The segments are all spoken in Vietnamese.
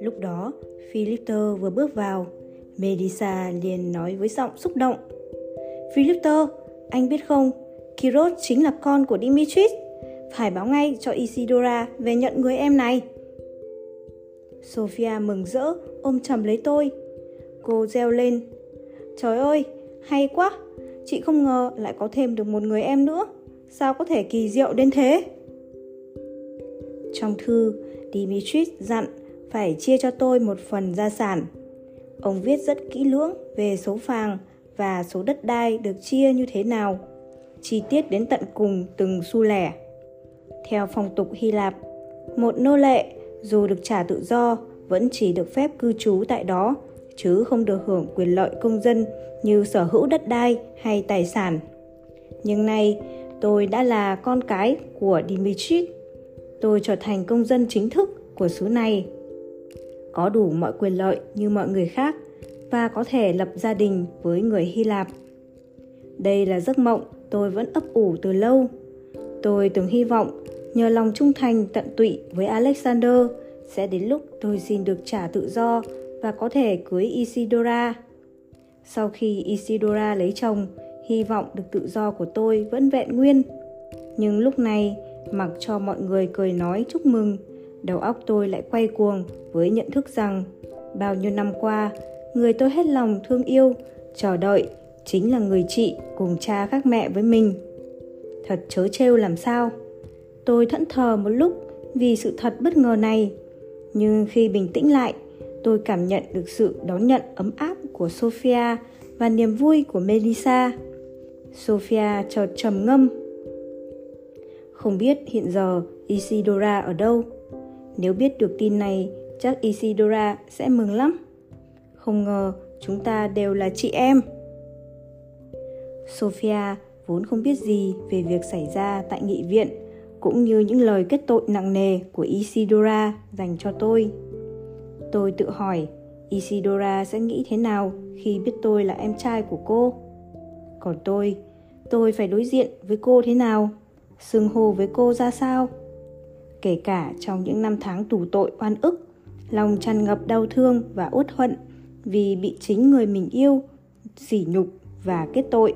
Lúc đó, Philipter vừa bước vào, Melissa liền nói với giọng xúc động. Philipter, anh biết không, Kiros chính là con của Dimitris. Phải báo ngay cho Isidora về nhận người em này. Sophia mừng rỡ, ôm chầm lấy tôi. Cô reo lên. Trời ơi, hay quá, chị không ngờ lại có thêm được một người em nữa. Sao có thể kỳ diệu đến thế? Trong thư, Dimitris dặn phải chia cho tôi một phần gia sản. Ông viết rất kỹ lưỡng về số vàng và số đất đai được chia như thế nào, chi tiết đến tận cùng từng xu lẻ. Theo phong tục Hy Lạp, một nô lệ dù được trả tự do vẫn chỉ được phép cư trú tại đó chứ không được hưởng quyền lợi công dân như sở hữu đất đai hay tài sản. Nhưng nay, tôi đã là con cái của Dimitri. Tôi trở thành công dân chính thức của xứ này có đủ mọi quyền lợi như mọi người khác và có thể lập gia đình với người Hy Lạp. Đây là giấc mộng tôi vẫn ấp ủ từ lâu. Tôi từng hy vọng nhờ lòng trung thành tận tụy với Alexander sẽ đến lúc tôi xin được trả tự do và có thể cưới Isidora. Sau khi Isidora lấy chồng, hy vọng được tự do của tôi vẫn vẹn nguyên. Nhưng lúc này, mặc cho mọi người cười nói chúc mừng, đầu óc tôi lại quay cuồng với nhận thức rằng bao nhiêu năm qua người tôi hết lòng thương yêu chờ đợi chính là người chị cùng cha khác mẹ với mình. Thật chớ trêu làm sao. Tôi thẫn thờ một lúc vì sự thật bất ngờ này nhưng khi bình tĩnh lại tôi cảm nhận được sự đón nhận ấm áp của sophia và niềm vui của melissa sophia chợt trầm ngâm không biết hiện giờ isidora ở đâu nếu biết được tin này, chắc Isidora sẽ mừng lắm. Không ngờ chúng ta đều là chị em. Sophia vốn không biết gì về việc xảy ra tại nghị viện, cũng như những lời kết tội nặng nề của Isidora dành cho tôi. Tôi tự hỏi Isidora sẽ nghĩ thế nào khi biết tôi là em trai của cô. Còn tôi, tôi phải đối diện với cô thế nào? Xưng hô với cô ra sao? kể cả trong những năm tháng tù tội oan ức lòng tràn ngập đau thương và uất hận vì bị chính người mình yêu sỉ nhục và kết tội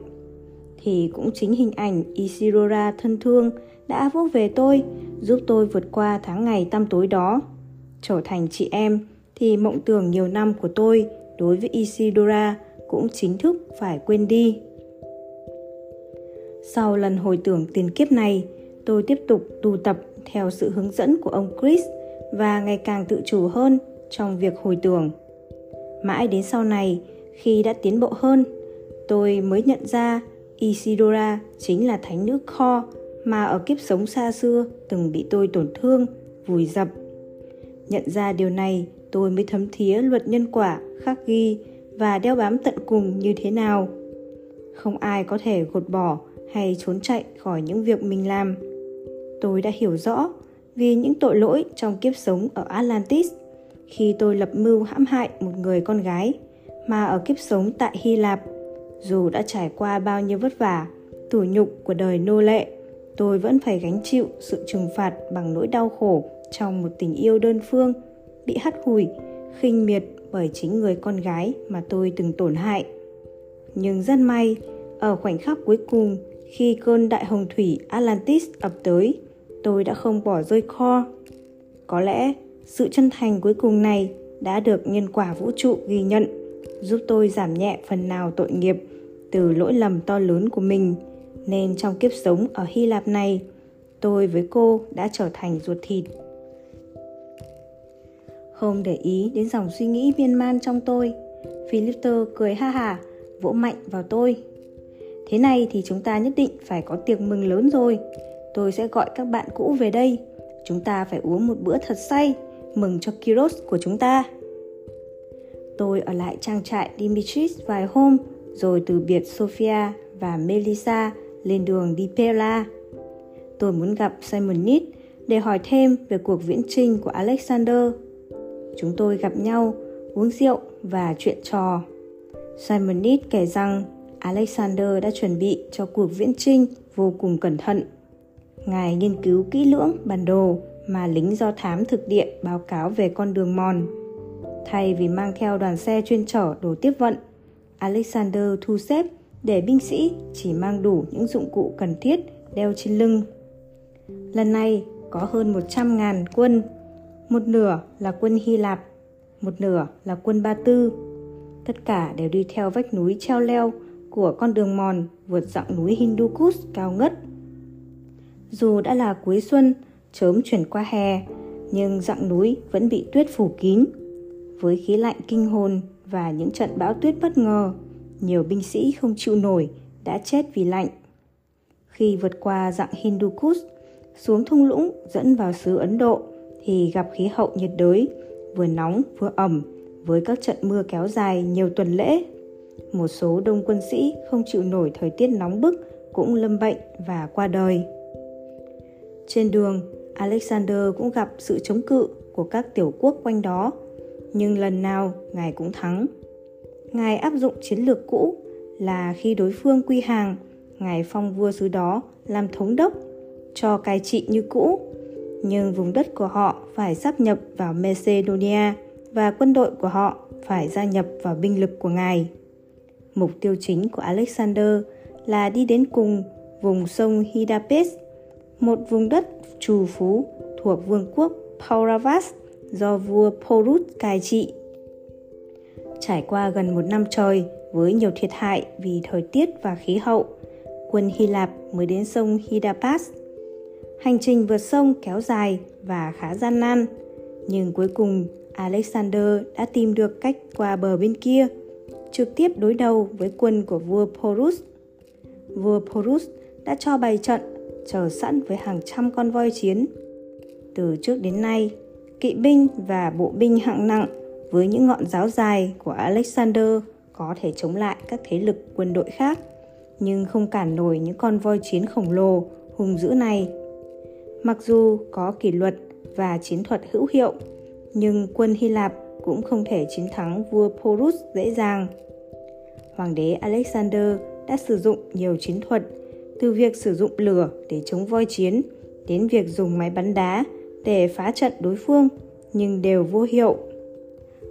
thì cũng chính hình ảnh Isidora thân thương đã vỗ về tôi giúp tôi vượt qua tháng ngày tăm tối đó trở thành chị em thì mộng tưởng nhiều năm của tôi đối với Isidora cũng chính thức phải quên đi sau lần hồi tưởng tiền kiếp này tôi tiếp tục tu tập theo sự hướng dẫn của ông Chris và ngày càng tự chủ hơn trong việc hồi tưởng. Mãi đến sau này, khi đã tiến bộ hơn, tôi mới nhận ra Isidora chính là thánh nữ Kho mà ở kiếp sống xa xưa từng bị tôi tổn thương, vùi dập. Nhận ra điều này, tôi mới thấm thía luật nhân quả khắc ghi và đeo bám tận cùng như thế nào. Không ai có thể gột bỏ hay trốn chạy khỏi những việc mình làm. Tôi đã hiểu rõ vì những tội lỗi trong kiếp sống ở Atlantis. Khi tôi lập mưu hãm hại một người con gái mà ở kiếp sống tại Hy Lạp, dù đã trải qua bao nhiêu vất vả tủ nhục của đời nô lệ, tôi vẫn phải gánh chịu sự trừng phạt bằng nỗi đau khổ trong một tình yêu đơn phương, bị hắt hủi, khinh miệt bởi chính người con gái mà tôi từng tổn hại. Nhưng rất may, ở khoảnh khắc cuối cùng khi cơn đại hồng thủy Atlantis ập tới, tôi đã không bỏ rơi kho. Có lẽ sự chân thành cuối cùng này đã được nhân quả vũ trụ ghi nhận, giúp tôi giảm nhẹ phần nào tội nghiệp từ lỗi lầm to lớn của mình. Nên trong kiếp sống ở hy lạp này, tôi với cô đã trở thành ruột thịt. Không để ý đến dòng suy nghĩ miên man trong tôi, Philipter cười ha hả, vỗ mạnh vào tôi thế này thì chúng ta nhất định phải có tiệc mừng lớn rồi tôi sẽ gọi các bạn cũ về đây. Chúng ta phải uống một bữa thật say, mừng cho Kiros của chúng ta. Tôi ở lại trang trại Dimitris vài hôm, rồi từ biệt Sofia và Melissa lên đường đi Pella. Tôi muốn gặp Simonid để hỏi thêm về cuộc viễn trinh của Alexander. Chúng tôi gặp nhau, uống rượu và chuyện trò. Simonid kể rằng Alexander đã chuẩn bị cho cuộc viễn trinh vô cùng cẩn thận ngài nghiên cứu kỹ lưỡng bản đồ mà lính do thám thực địa báo cáo về con đường mòn. Thay vì mang theo đoàn xe chuyên chở đồ tiếp vận, Alexander thu xếp để binh sĩ chỉ mang đủ những dụng cụ cần thiết đeo trên lưng. Lần này có hơn 100.000 quân, một nửa là quân Hy Lạp, một nửa là quân Ba Tư. Tất cả đều đi theo vách núi treo leo của con đường mòn vượt dặng núi Hindu Kush cao ngất. Dù đã là cuối xuân, chớm chuyển qua hè, nhưng dặng núi vẫn bị tuyết phủ kín. Với khí lạnh kinh hồn và những trận bão tuyết bất ngờ, nhiều binh sĩ không chịu nổi đã chết vì lạnh. Khi vượt qua dặng Hindukush, xuống thung lũng dẫn vào xứ Ấn Độ thì gặp khí hậu nhiệt đới, vừa nóng vừa ẩm với các trận mưa kéo dài nhiều tuần lễ. Một số đông quân sĩ không chịu nổi thời tiết nóng bức cũng lâm bệnh và qua đời. Trên đường, Alexander cũng gặp sự chống cự của các tiểu quốc quanh đó, nhưng lần nào ngài cũng thắng. Ngài áp dụng chiến lược cũ là khi đối phương quy hàng, ngài phong vua xứ đó làm thống đốc, cho cai trị như cũ, nhưng vùng đất của họ phải sắp nhập vào Macedonia và quân đội của họ phải gia nhập vào binh lực của ngài. Mục tiêu chính của Alexander là đi đến cùng vùng sông Hidapes, một vùng đất trù phú thuộc vương quốc Pauravas do vua Porus cai trị. Trải qua gần một năm trời với nhiều thiệt hại vì thời tiết và khí hậu, quân Hy Lạp mới đến sông Hidapas. Hành trình vượt sông kéo dài và khá gian nan, nhưng cuối cùng Alexander đã tìm được cách qua bờ bên kia, trực tiếp đối đầu với quân của vua Porus. Vua Porus đã cho bày trận chờ sẵn với hàng trăm con voi chiến. Từ trước đến nay, kỵ binh và bộ binh hạng nặng với những ngọn giáo dài của Alexander có thể chống lại các thế lực quân đội khác, nhưng không cản nổi những con voi chiến khổng lồ, hùng dữ này. Mặc dù có kỷ luật và chiến thuật hữu hiệu, nhưng quân Hy Lạp cũng không thể chiến thắng vua Porus dễ dàng. Hoàng đế Alexander đã sử dụng nhiều chiến thuật, từ việc sử dụng lửa để chống voi chiến đến việc dùng máy bắn đá để phá trận đối phương, nhưng đều vô hiệu.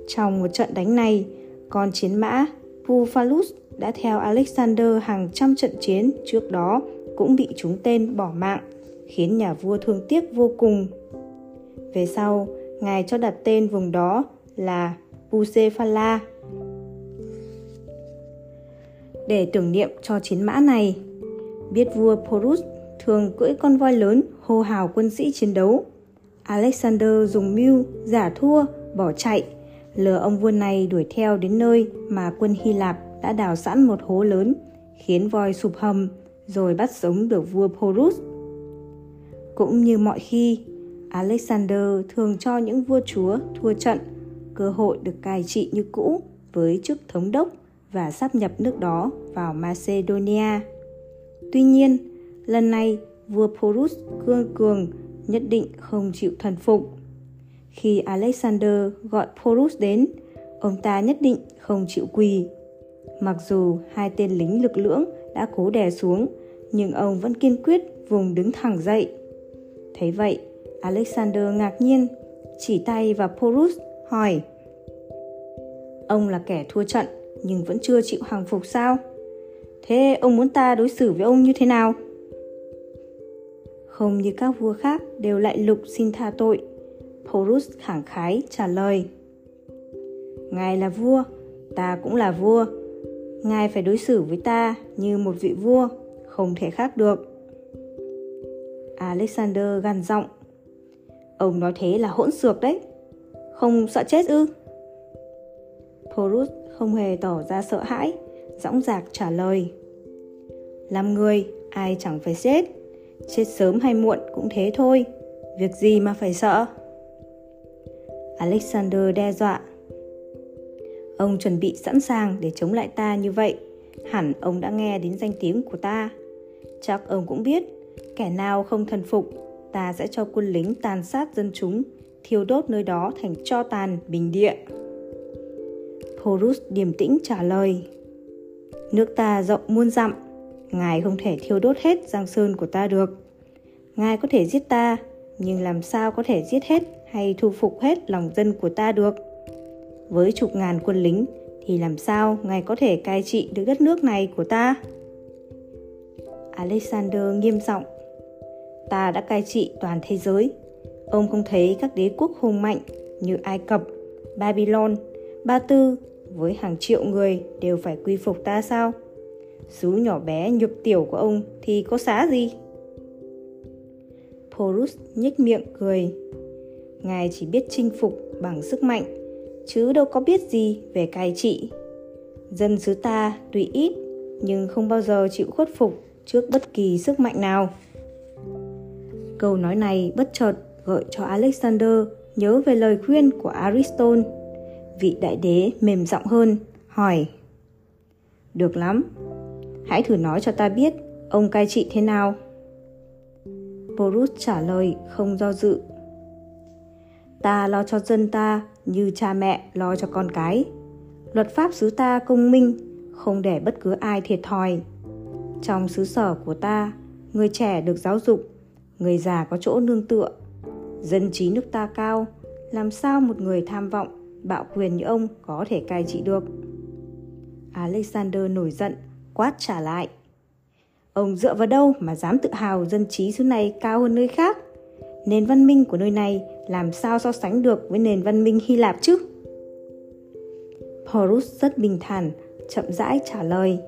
Trong một trận đánh này, con chiến mã Buphalus đã theo Alexander hàng trăm trận chiến trước đó cũng bị chúng tên bỏ mạng, khiến nhà vua thương tiếc vô cùng. Về sau, ngài cho đặt tên vùng đó là Bucephala. Để tưởng niệm cho chiến mã này, biết vua Porus thường cưỡi con voi lớn hô hào quân sĩ chiến đấu. Alexander dùng mưu giả thua, bỏ chạy, lừa ông vua này đuổi theo đến nơi mà quân Hy Lạp đã đào sẵn một hố lớn, khiến voi sụp hầm, rồi bắt sống được vua Porus. Cũng như mọi khi, Alexander thường cho những vua chúa thua trận cơ hội được cai trị như cũ với chức thống đốc và sắp nhập nước đó vào Macedonia. Tuy nhiên, lần này vua Porus cương cường nhất định không chịu thần phục. Khi Alexander gọi Porus đến, ông ta nhất định không chịu quỳ. Mặc dù hai tên lính lực lưỡng đã cố đè xuống, nhưng ông vẫn kiên quyết vùng đứng thẳng dậy. Thấy vậy, Alexander ngạc nhiên, chỉ tay vào Porus, hỏi Ông là kẻ thua trận nhưng vẫn chưa chịu hàng phục sao? Thế ông muốn ta đối xử với ông như thế nào? Không như các vua khác đều lại lục xin tha tội. Porus khẳng khái trả lời. Ngài là vua, ta cũng là vua. Ngài phải đối xử với ta như một vị vua, không thể khác được. Alexander gằn giọng. Ông nói thế là hỗn xược đấy. Không sợ chết ư? Horus không hề tỏ ra sợ hãi, dõng dạc trả lời. Làm người, ai chẳng phải chết. Chết sớm hay muộn cũng thế thôi. Việc gì mà phải sợ? Alexander đe dọa. Ông chuẩn bị sẵn sàng để chống lại ta như vậy. Hẳn ông đã nghe đến danh tiếng của ta. Chắc ông cũng biết, kẻ nào không thần phục, ta sẽ cho quân lính tàn sát dân chúng, thiêu đốt nơi đó thành cho tàn bình địa. Horus điềm tĩnh trả lời. Nước ta rộng muôn dặm, ngài không thể thiêu đốt hết giang sơn của ta được. ngài có thể giết ta, nhưng làm sao có thể giết hết hay thu phục hết lòng dân của ta được? Với chục ngàn quân lính thì làm sao ngài có thể cai trị được đất nước này của ta? Alexander nghiêm giọng. Ta đã cai trị toàn thế giới. Ông không thấy các đế quốc hùng mạnh như Ai Cập, Babylon, Ba Tư với hàng triệu người đều phải quy phục ta sao? Sứ nhỏ bé nhược tiểu của ông thì có xá gì? Porus nhếch miệng cười. Ngài chỉ biết chinh phục bằng sức mạnh, chứ đâu có biết gì về cai trị. Dân xứ ta tuy ít, nhưng không bao giờ chịu khuất phục trước bất kỳ sức mạnh nào. Câu nói này bất chợt gợi cho Alexander nhớ về lời khuyên của Aristotle. Vị đại đế mềm giọng hơn, hỏi Được lắm, hãy thử nói cho ta biết ông cai trị thế nào. Boris trả lời không do dự. Ta lo cho dân ta như cha mẹ lo cho con cái. Luật pháp xứ ta công minh, không để bất cứ ai thiệt thòi. Trong xứ sở của ta, người trẻ được giáo dục, người già có chỗ nương tựa. Dân trí nước ta cao, làm sao một người tham vọng, bạo quyền như ông có thể cai trị được? Alexander nổi giận, quát trả lại. Ông dựa vào đâu mà dám tự hào dân trí xứ này cao hơn nơi khác? Nền văn minh của nơi này làm sao so sánh được với nền văn minh Hy Lạp chứ? Horus rất bình thản, chậm rãi trả lời.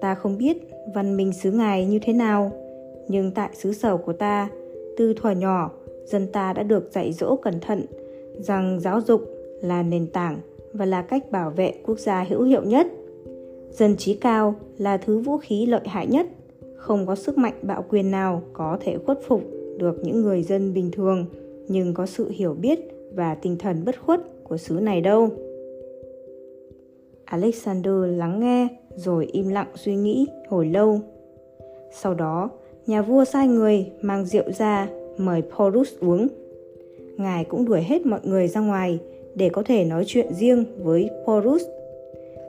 Ta không biết văn minh xứ ngài như thế nào, nhưng tại xứ sở của ta, từ thuở nhỏ, dân ta đã được dạy dỗ cẩn thận rằng giáo dục là nền tảng và là cách bảo vệ quốc gia hữu hiệu nhất. Dân trí cao là thứ vũ khí lợi hại nhất, không có sức mạnh bạo quyền nào có thể khuất phục được những người dân bình thường, nhưng có sự hiểu biết và tinh thần bất khuất của xứ này đâu. Alexander lắng nghe rồi im lặng suy nghĩ hồi lâu. Sau đó, nhà vua sai người mang rượu ra mời Porus uống. Ngài cũng đuổi hết mọi người ra ngoài để có thể nói chuyện riêng với Porus.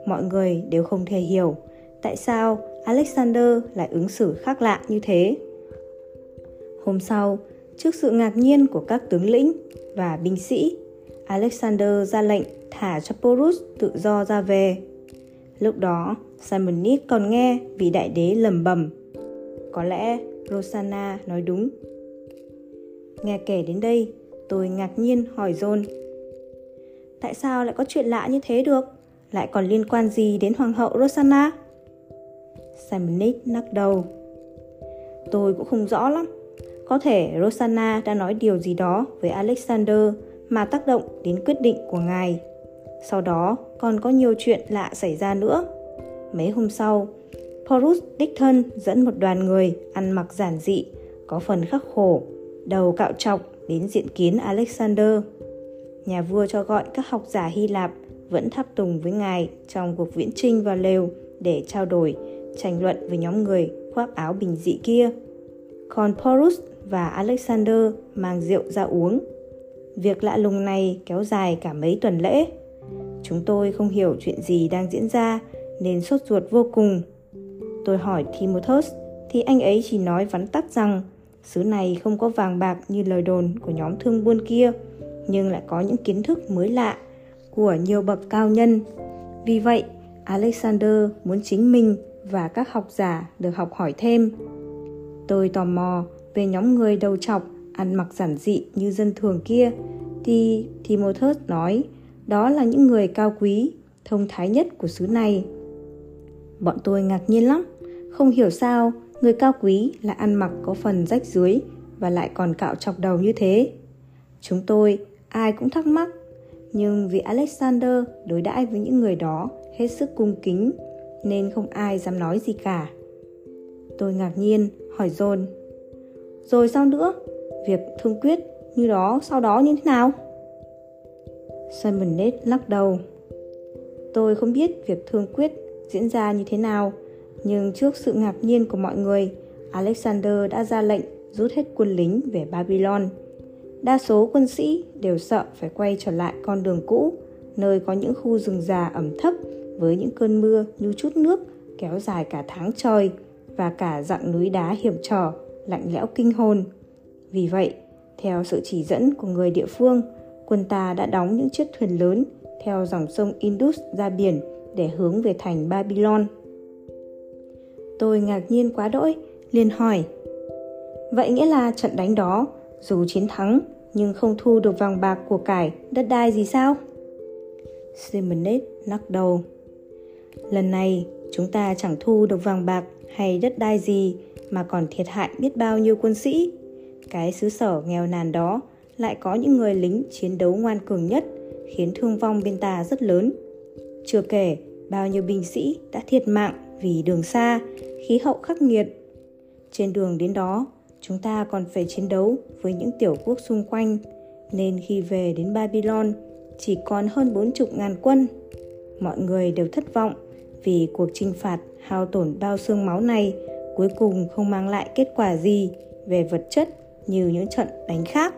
Mọi người đều không thể hiểu tại sao Alexander lại ứng xử khác lạ như thế. Hôm sau, trước sự ngạc nhiên của các tướng lĩnh và binh sĩ, Alexander ra lệnh thả cho Porus tự do ra về. Lúc đó, Simonid còn nghe vị đại đế lầm bầm. Có lẽ Rosanna nói đúng. Nghe kể đến đây, tôi ngạc nhiên hỏi John. Tại sao lại có chuyện lạ như thế được? Lại còn liên quan gì đến Hoàng hậu Rosanna? Simonic nắc đầu. Tôi cũng không rõ lắm. Có thể Rosanna đã nói điều gì đó với Alexander mà tác động đến quyết định của ngài. Sau đó còn có nhiều chuyện lạ xảy ra nữa. Mấy hôm sau, Porus đích thân dẫn một đoàn người ăn mặc giản dị, có phần khắc khổ, đầu cạo trọc đến diện kiến Alexander. Nhà vua cho gọi các học giả Hy Lạp vẫn tháp tùng với ngài trong cuộc viễn trinh vào lều để trao đổi, tranh luận với nhóm người khoác áo bình dị kia. Còn Porus và Alexander mang rượu ra uống. Việc lạ lùng này kéo dài cả mấy tuần lễ. Chúng tôi không hiểu chuyện gì đang diễn ra nên sốt ruột vô cùng. Tôi hỏi Timothus thì anh ấy chỉ nói vắn tắt rằng xứ này không có vàng bạc như lời đồn của nhóm thương buôn kia, nhưng lại có những kiến thức mới lạ của nhiều bậc cao nhân. Vì vậy, Alexander muốn chính mình và các học giả được học hỏi thêm. Tôi tò mò về nhóm người đầu trọc ăn mặc giản dị như dân thường kia thì Timothus nói đó là những người cao quý, thông thái nhất của xứ này. Bọn tôi ngạc nhiên lắm, không hiểu sao người cao quý lại ăn mặc có phần rách dưới và lại còn cạo chọc đầu như thế. Chúng tôi ai cũng thắc mắc, nhưng vì Alexander đối đãi với những người đó hết sức cung kính nên không ai dám nói gì cả. Tôi ngạc nhiên hỏi John. Rồi sao nữa? Việc thương quyết như đó sau đó như thế nào? Simon Nate lắc đầu. Tôi không biết việc thương quyết diễn ra như thế nào, nhưng trước sự ngạc nhiên của mọi người, Alexander đã ra lệnh rút hết quân lính về Babylon. Đa số quân sĩ đều sợ phải quay trở lại con đường cũ, nơi có những khu rừng già ẩm thấp với những cơn mưa như chút nước kéo dài cả tháng trời và cả dặng núi đá hiểm trở lạnh lẽo kinh hồn. Vì vậy, theo sự chỉ dẫn của người địa phương, quân ta đã đóng những chiếc thuyền lớn theo dòng sông Indus ra biển để hướng về thành Babylon. Tôi ngạc nhiên quá đỗi, liền hỏi. Vậy nghĩa là trận đánh đó, dù chiến thắng nhưng không thu được vàng bạc của cải, đất đai gì sao? Simonet lắc đầu. Lần này, chúng ta chẳng thu được vàng bạc hay đất đai gì mà còn thiệt hại biết bao nhiêu quân sĩ. Cái xứ sở nghèo nàn đó lại có những người lính chiến đấu ngoan cường nhất, khiến thương vong bên ta rất lớn. Chưa kể, bao nhiêu binh sĩ đã thiệt mạng vì đường xa, khí hậu khắc nghiệt. Trên đường đến đó, chúng ta còn phải chiến đấu với những tiểu quốc xung quanh, nên khi về đến Babylon chỉ còn hơn bốn chục ngàn quân. Mọi người đều thất vọng vì cuộc chinh phạt hao tổn bao xương máu này cuối cùng không mang lại kết quả gì về vật chất như những trận đánh khác.